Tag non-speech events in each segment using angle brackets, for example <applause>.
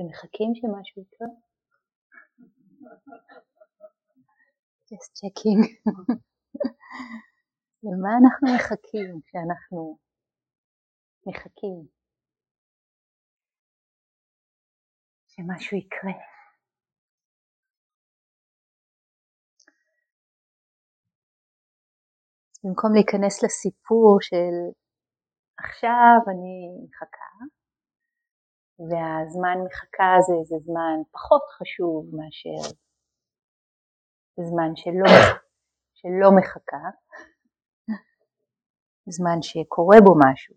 אתם מחכים שמשהו יקרה? just checking. <laughs> למה אנחנו מחכים כשאנחנו מחכים? שמשהו יקרה. במקום להיכנס לסיפור של עכשיו אני מחכה, והזמן מחכה זה איזה זמן פחות חשוב מאשר זמן שלא, שלא מחכה, זמן שקורה בו משהו.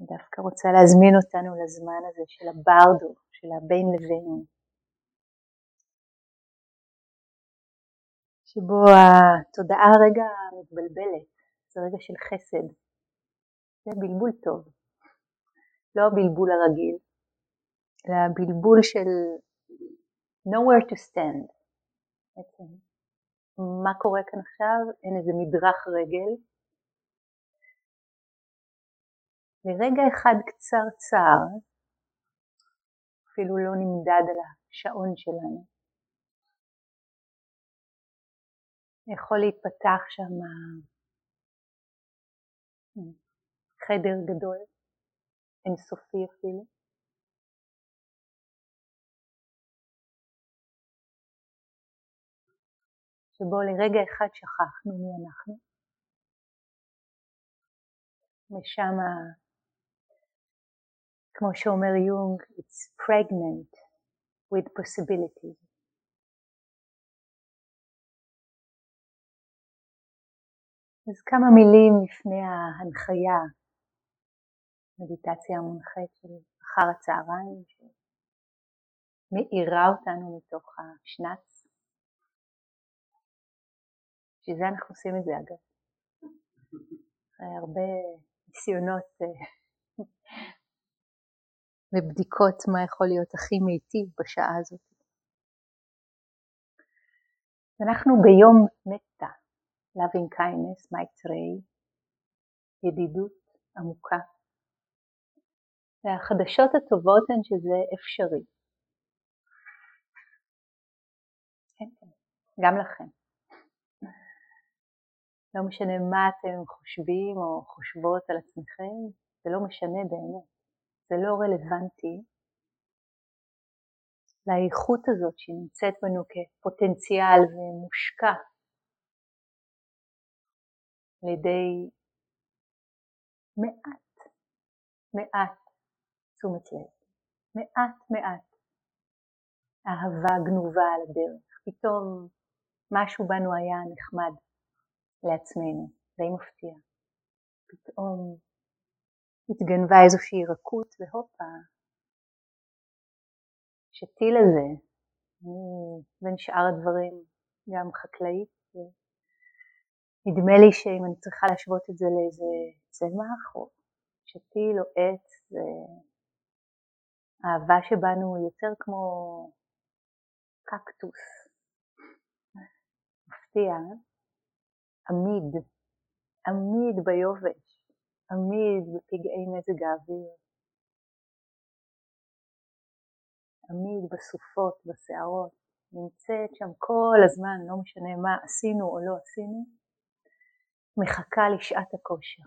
אני דווקא רוצה להזמין אותנו לזמן הזה של הברדו, של הבין לבין. שבו התודעה רגע מתבלבלת, זה רגע של חסד, זה בלבול טוב, לא הבלבול הרגיל, אלא הבלבול של nowhere to stand, בעצם מה קורה כאן עכשיו, אין איזה מדרך רגל, לרגע אחד קצרצר, אפילו לא נמדד על השעון שלנו, יכול להתפתח שם חדר גדול, אינסופי אפילו. שבו לרגע אחד שכחנו מי אנחנו, ושם, כמו שאומר יונג, it's pregnant with possibilities. אז כמה מילים לפני ההנחיה, מדיטציה המונחית של אחר הצהריים, שמאירה אותנו מתוך השנץ. בשביל זה אנחנו עושים את זה אגב. הרבה ניסיונות אה, <laughs> ובדיקות מה יכול להיות הכי מיטיב בשעה הזאת. אנחנו ביום metta. loving kindness, maitri, ידידות עמוקה. והחדשות הטובות הן שזה אפשרי. כן, כן, גם לכם. לא משנה מה אתם חושבים או חושבות על עצמכם, זה לא משנה באמת, זה לא רלוונטי לאיכות הזאת שנמצאת בנו כפוטנציאל ומושקע על ידי מעט, מעט תשומת לב, מעט מעט אהבה גנובה על הדרך. פתאום משהו בנו היה נחמד לעצמנו, די מפתיע. פתאום התגנבה איזושהי רכות והופה, שטיל הזה, בין שאר הדברים גם חקלאית נדמה לי שאם אני צריכה להשוות את זה לאיזה צמח או שתיל או עץ, זה האהבה שבנו היא יותר כמו קקטוס. מפתיע, עמיד, עמיד ביובש, עמיד בפגעי מזג האוויר, עמיד בסופות, בסערות, נמצאת שם כל הזמן, לא משנה מה עשינו או לא עשינו, מחכה לשעת הכושר.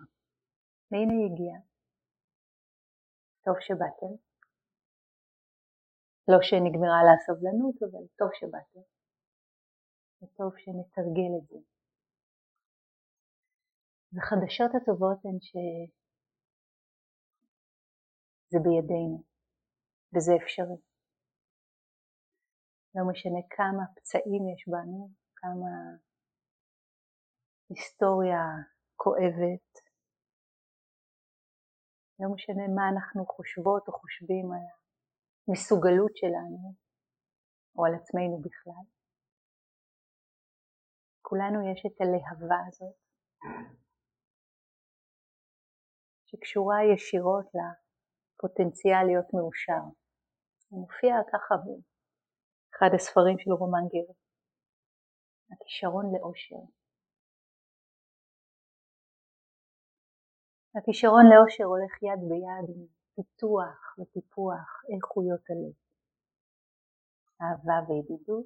והנה היא הגיעה. טוב שבאתם. לא שנגמרה לה הסבלנות, אבל טוב שבאתם. וטוב שנתרגל את זה. וחדשות הטובות הן שזה בידינו, וזה אפשרי. לא משנה כמה פצעים יש בנו, כמה היסטוריה כואבת. לא משנה מה אנחנו חושבות או חושבים על המסוגלות שלנו או על עצמנו בכלל. כולנו יש את הלהבה הזאת שקשורה ישירות לפוטנציאל להיות מאושר. זה מופיע ככה באחד הספרים של רומן גר. הכישרון לאושר. הכישרון לאושר הולך יד ביד עם פיתוח וטיפוח איכויות הלב. אהבה וידידות,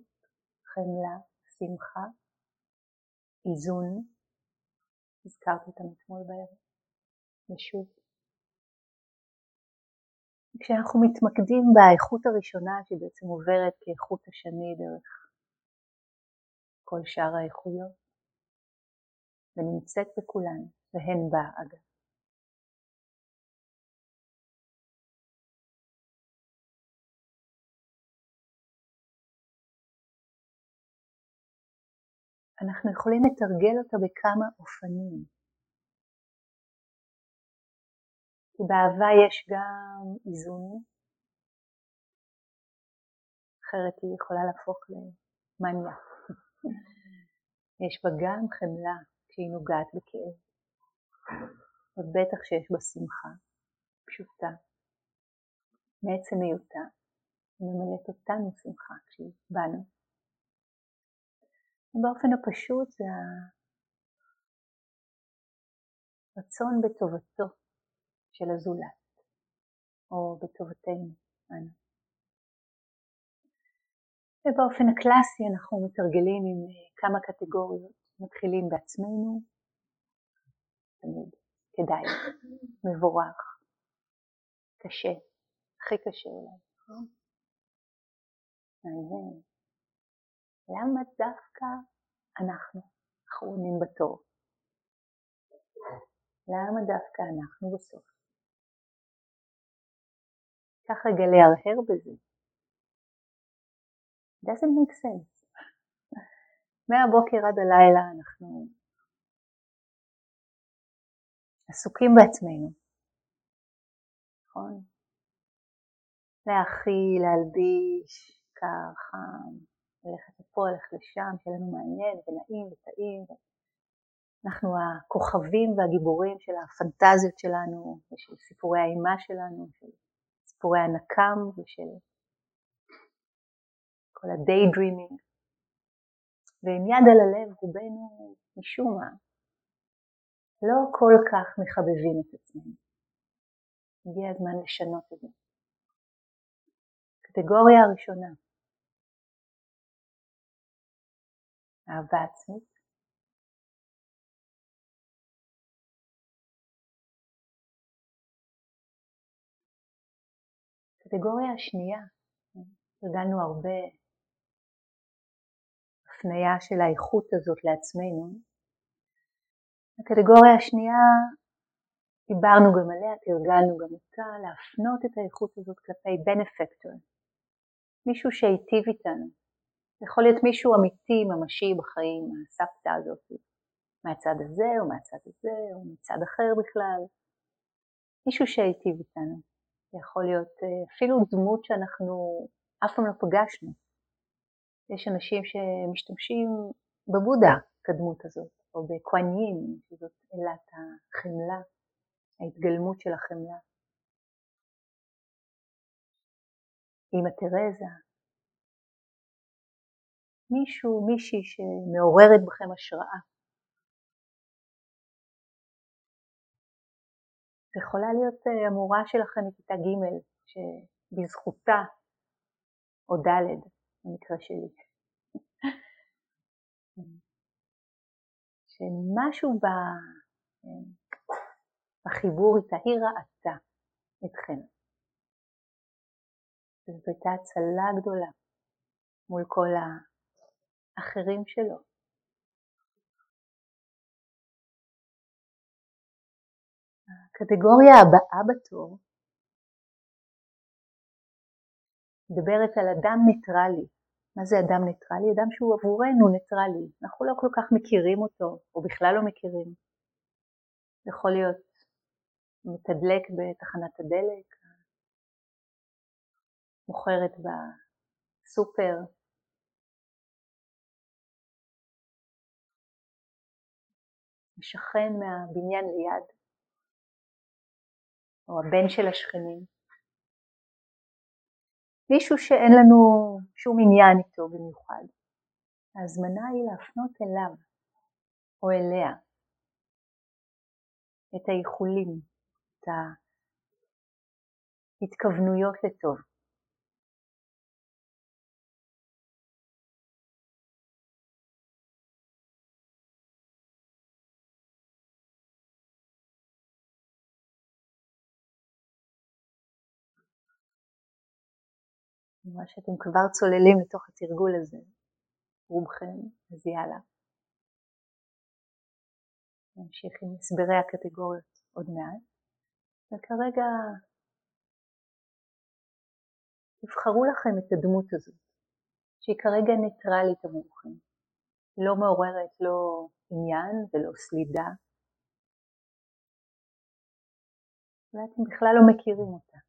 חמלה, שמחה, איזון, הזכרתי אותם אתמול בערב, ושוב. כשאנחנו מתמקדים באיכות הראשונה שבעצם עוברת כאיכות השני דרך כל שאר האיכויות, ונמצאת בכולן, והן בה אגב. אנחנו יכולים לתרגל אותה בכמה אופנים. כי באהבה יש גם איזון, אחרת היא יכולה להפוך למניה. <laughs> יש בה גם חמלה כשהיא נוגעת בכאב, ובטח שיש בה שמחה פשוטה, מעצם היותה, ממלאת אותנו שמחה כשהיא בנו. באופן הפשוט זה הרצון בטובתו של הזולת, או בטובתנו אנו. ובאופן הקלאסי אנחנו מתרגלים עם אה, כמה קטגוריות, מתחילים בעצמנו, תמיד כדאי, מבורך, קשה, הכי קשה אולי, נכון? מעניין. למה דווקא אנחנו אחרונים בתור? למה דווקא אנחנו בסוף? קח רגע להרהר בזה. doesn't make sense. מהבוקר עד הלילה אנחנו עסוקים בעצמנו, נכון? להאכיל, להלביש, קר, חם, ללכת לפה, ללכת לשם, שיהיה לנו מעניין ונעים וטעים. אנחנו הכוכבים והגיבורים של הפנטזיות שלנו ושל סיפורי האימה שלנו, של סיפורי הנקם ושל כל ה-day dreaming. ועם יד על הלב רובנו משום מה לא כל כך מחבבים את עצמנו. הגיע הזמן לשנות את זה. קטגוריה הראשונה, אהבה עצמית. קטגוריה השנייה, הרגלנו הרבה הפנייה של האיכות הזאת לעצמנו. הקטגוריה השנייה, דיברנו גם עליה, תרגלנו גם אותה, להפנות את האיכות הזאת כלפי בנפקטור, מישהו שהיטיב איתנו, יכול להיות מישהו אמיתי, ממשי בחיים, הסבתא הזאת, מהצד הזה או מהצד הזה או מצד אחר בכלל, מישהו שהיטיב איתנו. זה יכול להיות אה, אפילו דמות שאנחנו אף פעם לא פגשנו. יש אנשים שמשתמשים בבודה כדמות הזאת, או בקואניים, שזאת אלת החמלה, ההתגלמות של החמלה. אמא תרזה, מישהו, מישהי שמעוררת בכם השראה. זה יכולה להיות אה, המורה שלכם מכיתה ג' שבזכותה, או ד' במקרה שלי, <laughs> שמשהו בחיבור איתה, היא ראתה אתכם. זאת הייתה הצלה גדולה מול כל אחרים שלו. הקטגוריה הבאה בתור מדברת על אדם ניטרלי. מה זה אדם ניטרלי? אדם שהוא עבורנו ניטרלי. אנחנו לא כל כך מכירים אותו, או בכלל לא מכירים. יכול להיות מתדלק בתחנת הדלק, מוכרת בסופר, השכן מהבניין ליד, או הבן של השכנים. מישהו שאין לנו שום עניין איתו במיוחד. ההזמנה היא להפנות אליו או אליה את האיחולים, את התכוונויות לטוב. מה שאתם כבר צוללים לתוך התרגול הזה, רובכם, אז יאללה. נמשיך עם הסברי הקטגוריות עוד מעט. וכרגע תבחרו לכם את הדמות הזאת, שהיא כרגע ניטרלית עבורכם, לא מעוררת לא עניין ולא סלידה, ואתם בכלל לא מכירים אותה.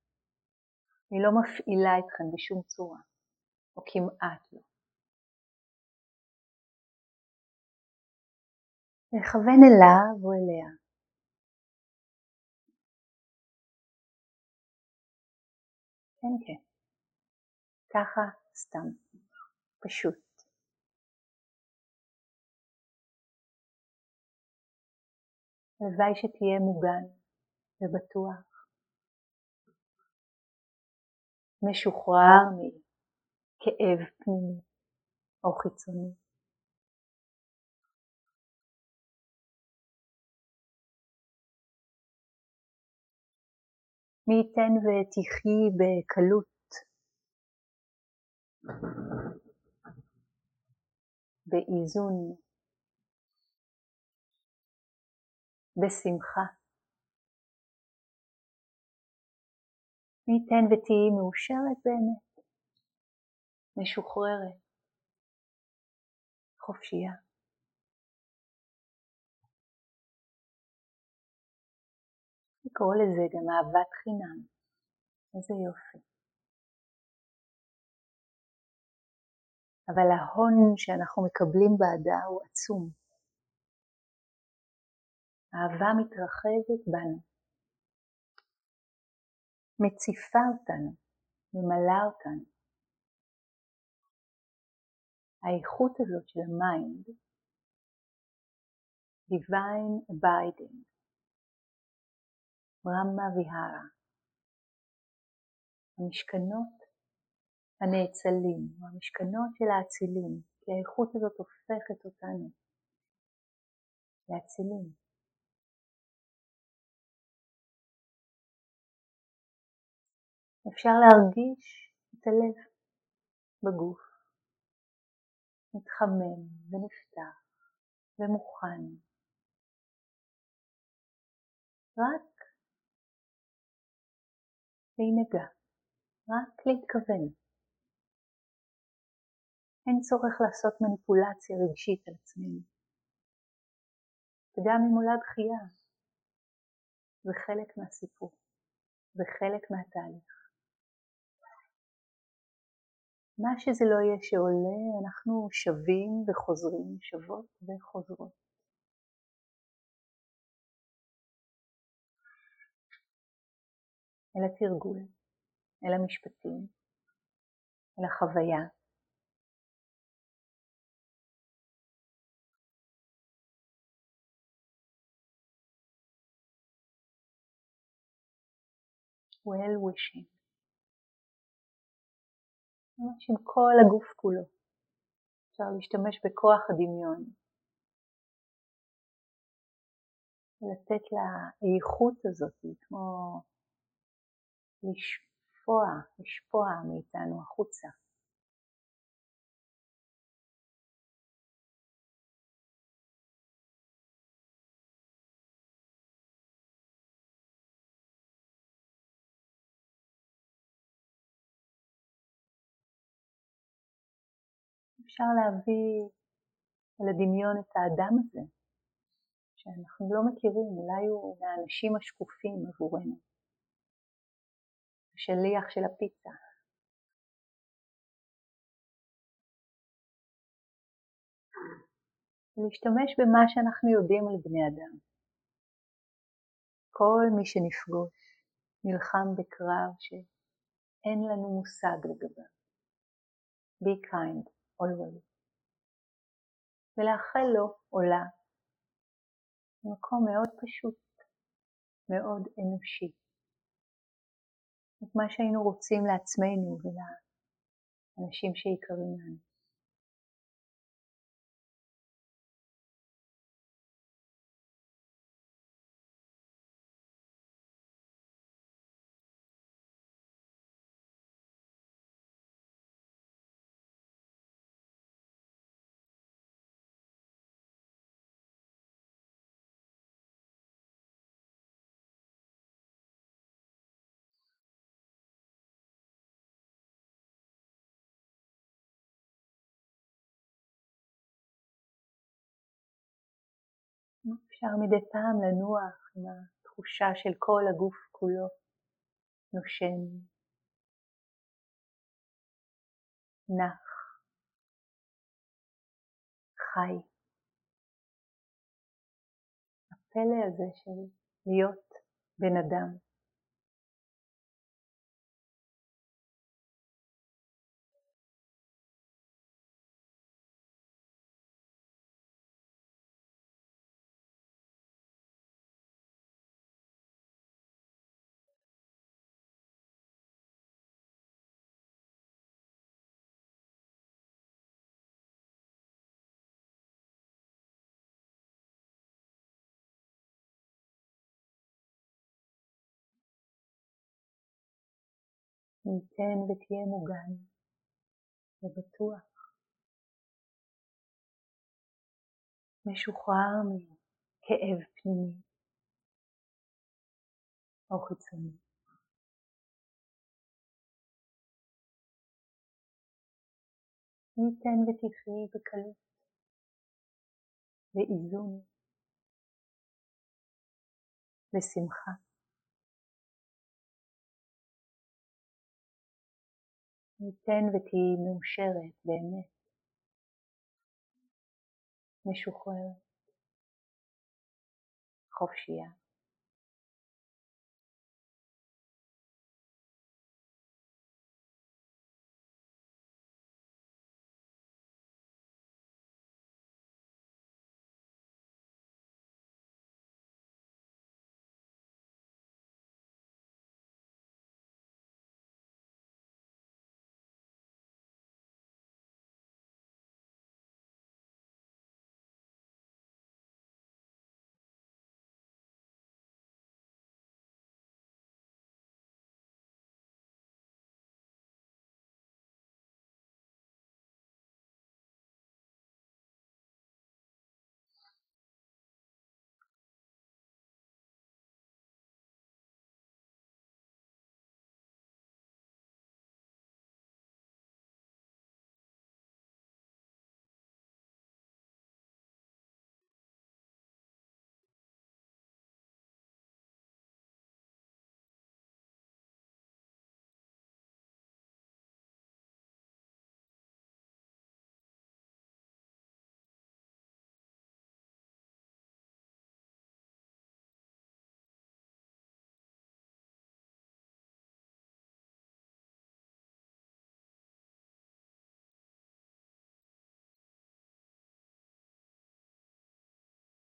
היא לא מפעילה אתכם בשום צורה, או כמעט לא. לכוון אליו או אליה. כן, כן. ככה סתם, פשוט. הלוואי שתהיה מוגן ובטוח. משוחרר מכאב פנימי או חיצוני. מי ייתן ותחי בקלות, באיזון, בשמחה. מי ייתן ותהיי מאושרת באמת, משוחררת, חופשייה. לקרוא לזה גם אהבת חינם. איזה יופי. אבל ההון שאנחנו מקבלים בעדה הוא עצום. אהבה מתרחבת בנו, מציפה אותנו, ממלאה אותנו. האיכות הזאת של ה mind, divine abiding, brahma vihara. המשכנות הנאצלים, המשכנות של האצילים, כי האיכות הזאת הופכת אותנו לאצילים. אפשר להרגיש את הלב בגוף, מתחמם ונפתח ומוכן. רק להינגע, רק להתכוון. אין צורך לעשות מניפולציה רגשית על עצמנו. וגם אם עולה דחייה, זה חלק מהסיפור, זה חלק מהתהליך. מה שזה לא יהיה שעולה, אנחנו שבים וחוזרים, שוות וחוזרות. אל התרגול, אל המשפטים, אל החוויה. well wishing. ממש עם כל הגוף כולו. אפשר להשתמש בכוח הדמיון. לתת לאיכות הזאת, כמו לשפוע, לשפוע מאיתנו החוצה. אפשר להביא לדמיון את האדם הזה, שאנחנו לא מכירים, אולי הוא מהאנשים השקופים עבורנו. השליח של הפיצה. ולהשתמש במה שאנחנו יודעים על בני אדם. כל מי שנפגוש נלחם בקרב שאין לנו מושג לגביו. Be kind always. ולאחל לו עולה מקום מאוד פשוט, מאוד אנושי. את מה שהיינו רוצים לעצמנו ולאנשים שיקרים לנו. אפשר מדי פעם לנוח עם התחושה של כל הגוף כולו נושם, נח, חי. הפלא הזה של להיות בן אדם. ניתן ותהיה מוגן ובטוח. משוחרר מכאב פנימי או חיצוני. ניתן ותחי בקלות, באיזון, בשמחה. ניתן ותהיי מאושרת באמת, משוחררת, חופשייה.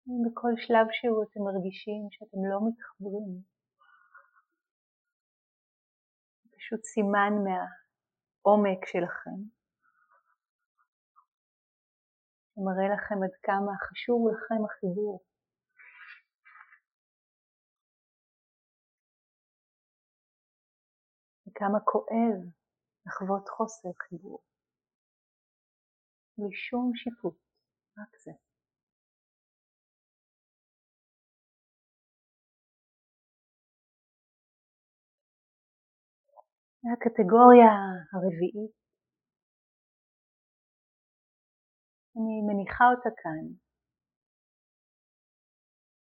בכל שלב שהוא אתם מרגישים שאתם לא מתחברים, פשוט סימן מהעומק שלכם, שמראה לכם עד כמה חשוב לכם החיבור. וכמה כואב לחוות חוסר חיבור. בלי שום שיפוט, רק זה. והקטגוריה הרביעית, אני מניחה אותה כאן,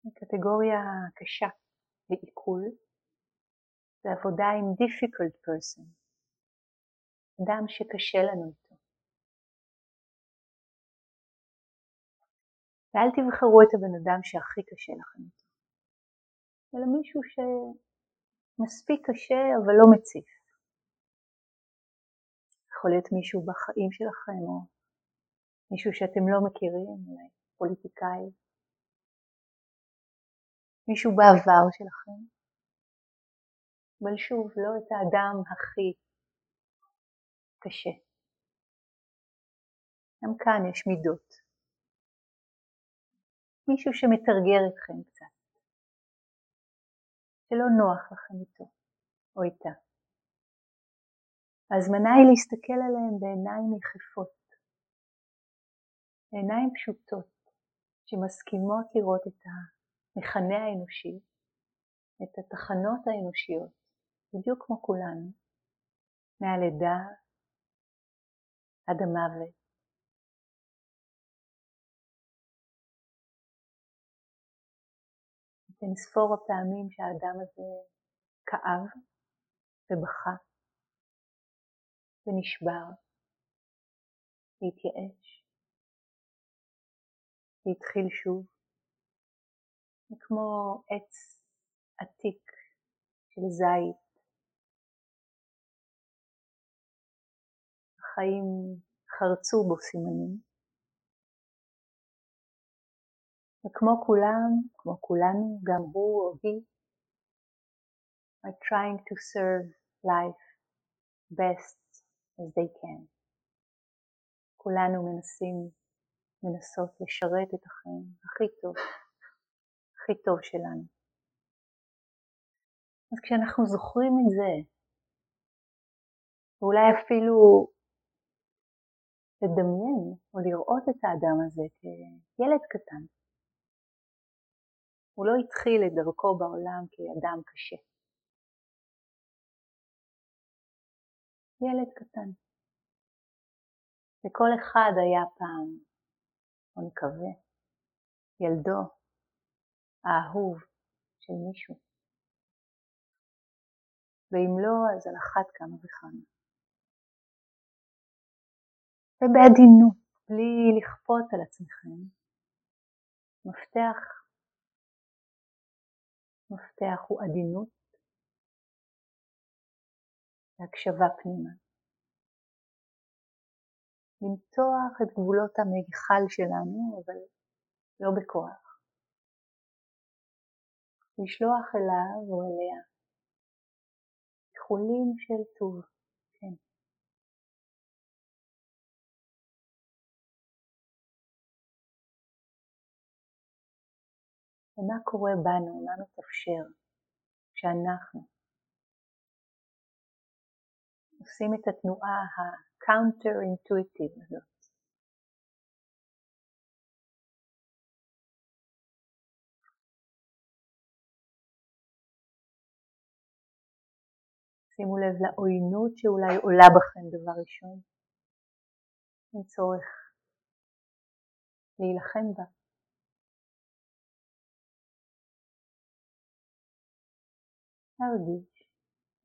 היא קטגוריה קשה לעיכול, זה עבודה עם difficult person, אדם שקשה לנו איתו. ואל תבחרו את הבן אדם שהכי קשה לכם איתו, אלא מישהו שמספיק קשה אבל לא מציף. יכול להיות מישהו בחיים שלכם או מישהו שאתם לא מכירים, אולי פוליטיקאי, מישהו בעבר שלכם, אבל שוב, לא את האדם הכי קשה. גם כאן יש מידות. מישהו שמתרגר אתכם קצת, שלא נוח לכם איתו או איתה. ההזמנה היא להסתכל עליהם בעיניים יחפות, בעיניים פשוטות, שמסכימות לראות את המכנה האנושי, את התחנות האנושיות, בדיוק כמו כולנו, מהלידה עד המוות. את אינספור הפעמים שהאדם הזה כאב ובכה ונשבר, והתייאש, והתחיל שוב, וכמו עץ עתיק של זית, החיים חרצו בו סימנים, וכמו כולם, כמו כולנו, גם הוא או היא, are trying to serve life best as they can. כולנו מנסים, מנסות לשרת את החיים הכי טוב, הכי טוב שלנו. אז כשאנחנו זוכרים את זה, ואולי אפילו לדמיין או לראות את האדם הזה כילד קטן, הוא לא התחיל את דרכו בעולם כאדם קשה. ילד קטן. וכל אחד היה פעם, או נקווה, ילדו האהוב של מישהו. ואם לא, אז על אחת כמה וכמה. ובעדינות, בלי לכפות על עצמכם, מפתח, מפתח הוא עדינות והקשבה פנימה. למתוח את גבולות המכל שלנו, אבל לא בכוח. לשלוח אליו או אליה איחולים של טוב, כן. ומה קורה בנו, מה מתאפשר כשאנחנו עושים את התנועה ה-counter-intuitive הזאת. שימו לב לעוינות שאולי עולה בכם דבר ראשון. אין צורך להילחם בה. להרגיש,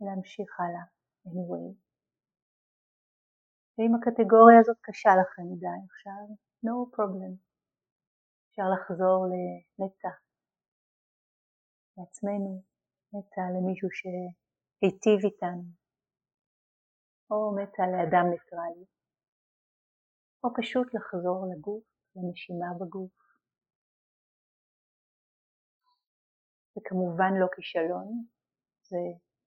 להמשיך הלאה, anyway. ואם הקטגוריה הזאת קשה לכם מדי עכשיו, no problem. אפשר לחזור למטה, לעצמנו, מטה למישהו שהיטיב איתנו, או מטה לאדם ניטרלי, או פשוט לחזור לגוף, לנשימה בגוף. וכמובן לא כישלון, זה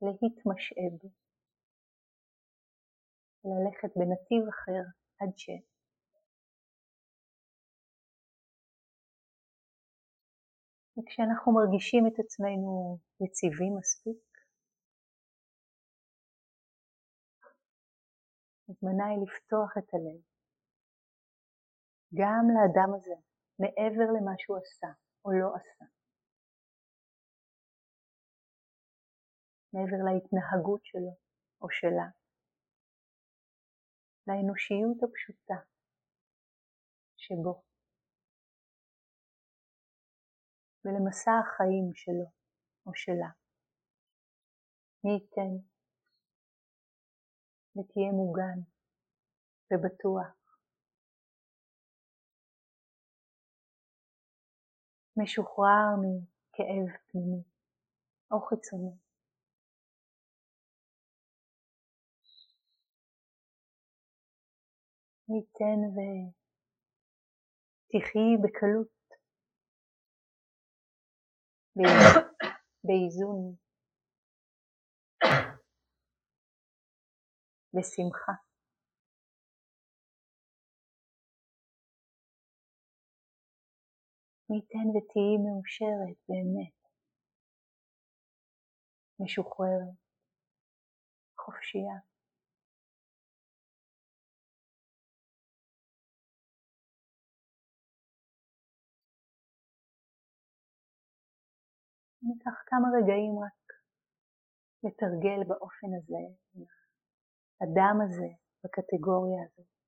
להתמשאב. ללכת בנתיב אחר עד ש... וכשאנחנו מרגישים את עצמנו יציבים מספיק, הזמנה היא לפתוח את הלב גם לאדם הזה, מעבר למה שהוא עשה או לא עשה. מעבר להתנהגות שלו או שלה. לאנושיות הפשוטה שבו ולמסע החיים שלו או שלה. מי ייתן ותהיה מוגן ובטוח. משוחרר מכאב פנימי או חיצוני. ניתן ותחי בקלות, באיזון, בשמחה. מי ייתן ותהיי מאושרת באמת, משוחררת, חופשייה. ניקח כמה רגעים רק לתרגל באופן הזה, הדם הזה, בקטגוריה הזאת.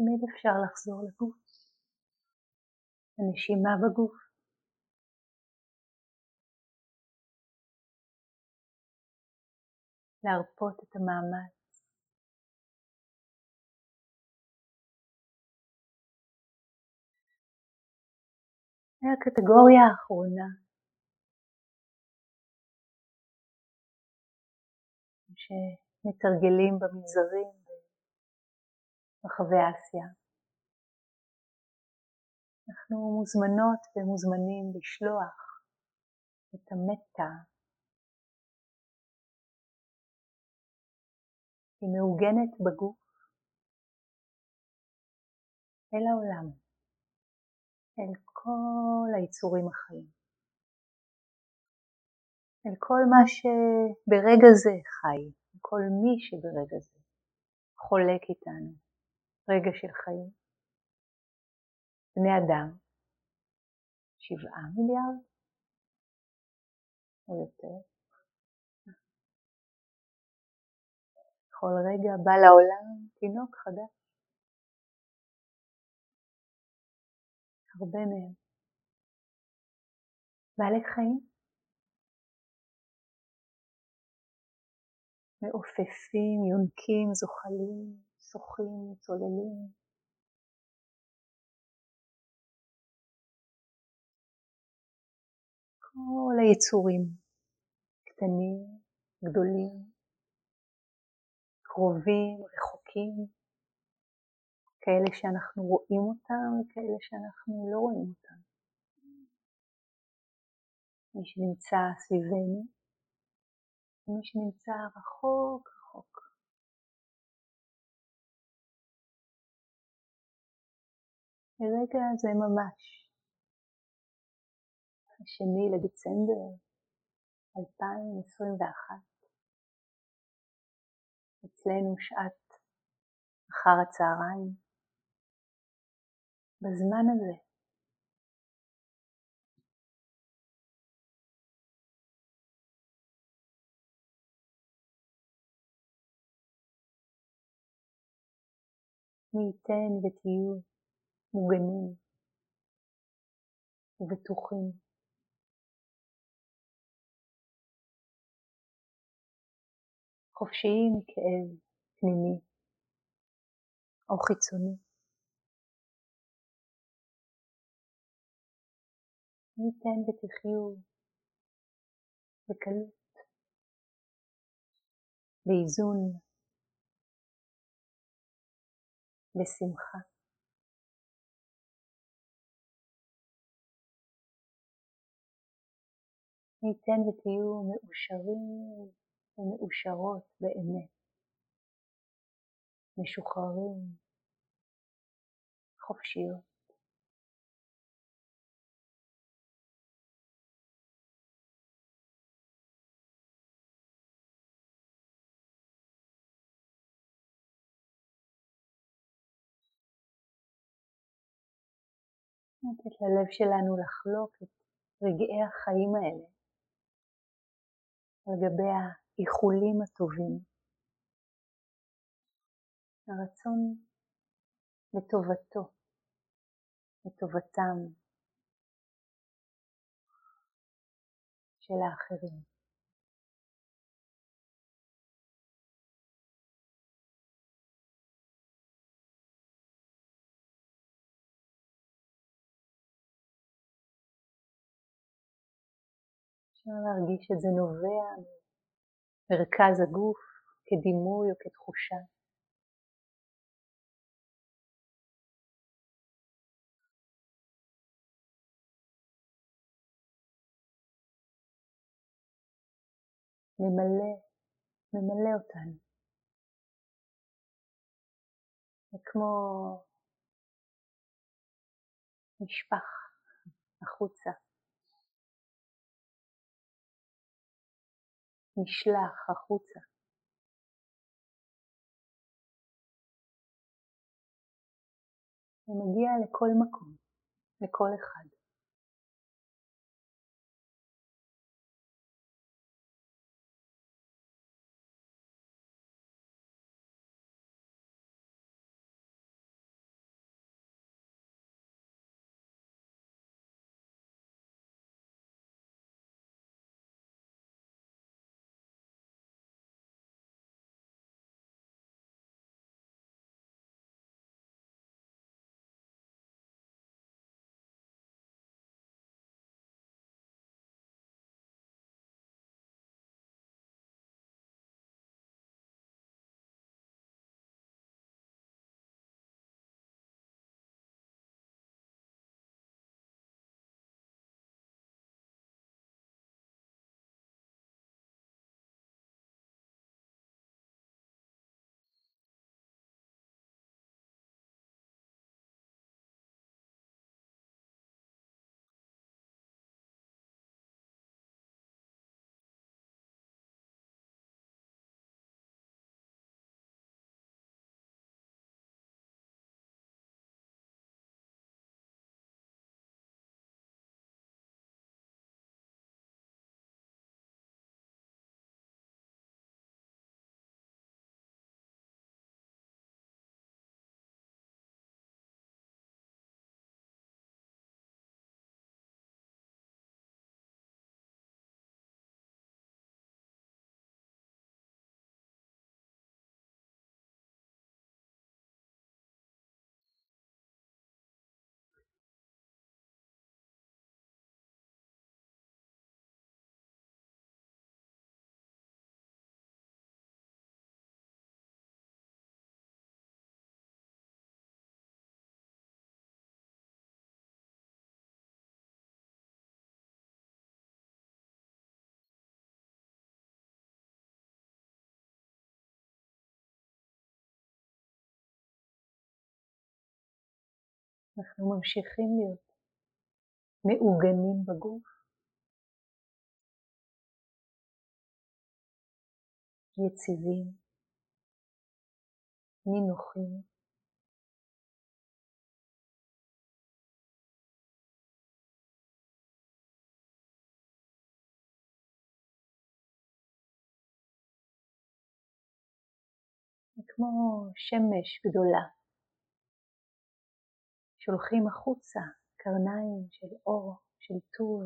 תמיד אפשר לחזור לגוף, הנשימה בגוף. להרפות את המאמץ. והקטגוריה האחרונה, שמתרגלים במנזרים ברחבי אסיה. אנחנו מוזמנות ומוזמנים לשלוח את המטה. היא מעוגנת בגוף אל העולם, אל כל היצורים החיים, אל כל מה שברגע זה חי, כל מי שברגע זה חולק איתנו. רגע של חיים. בני אדם, שבעה מיליארד או יותר. בכל רגע בא לעולם תינוק חדש. הרבה מהם. בעלי חיים. מעופפים, יונקים, זוחלים, שוחים, צוללים. כל היצורים, קטנים, גדולים, קרובים, רחוקים, כאלה שאנחנו רואים אותם וכאלה שאנחנו לא רואים אותם. מי שנמצא סביבנו ומי שנמצא רחוק רחוק. ברגע הזה ממש, השני לדצמבר 2021, אצלנו שעת אחר הצהריים, בזמן הזה. מי ייתן ותהיו מוגנים ובטוחים. חופשיים מכאב פנימי. או חיצוני. ניתן ותחיו בקלות, באיזון, בשמחה. ניתן ותהיו מאושרים ומאושרות באמת, משוחררים, חופשיות. לתת ללב שלנו לחלוק את רגעי החיים האלה על גבי האיחולים הטובים. הרצון לטובתו, לטובתם של האחרים. אפשר להרגיש שזה נובע ממרכז הגוף כדימוי או כתחושה. ממלא, ממלא אותנו. וכמו נשפך החוצה. נשלח החוצה. ומגיע לכל מקום, לכל אחד. אנחנו ממשיכים להיות מעוגנים בגוף, יציבים, נינוחים. כמו שמש גדולה שולחים החוצה קרניים של אור, של טור.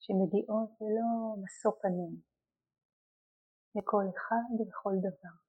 שמגיעות ללא משוא פנים, לכל אחד ולכל דבר.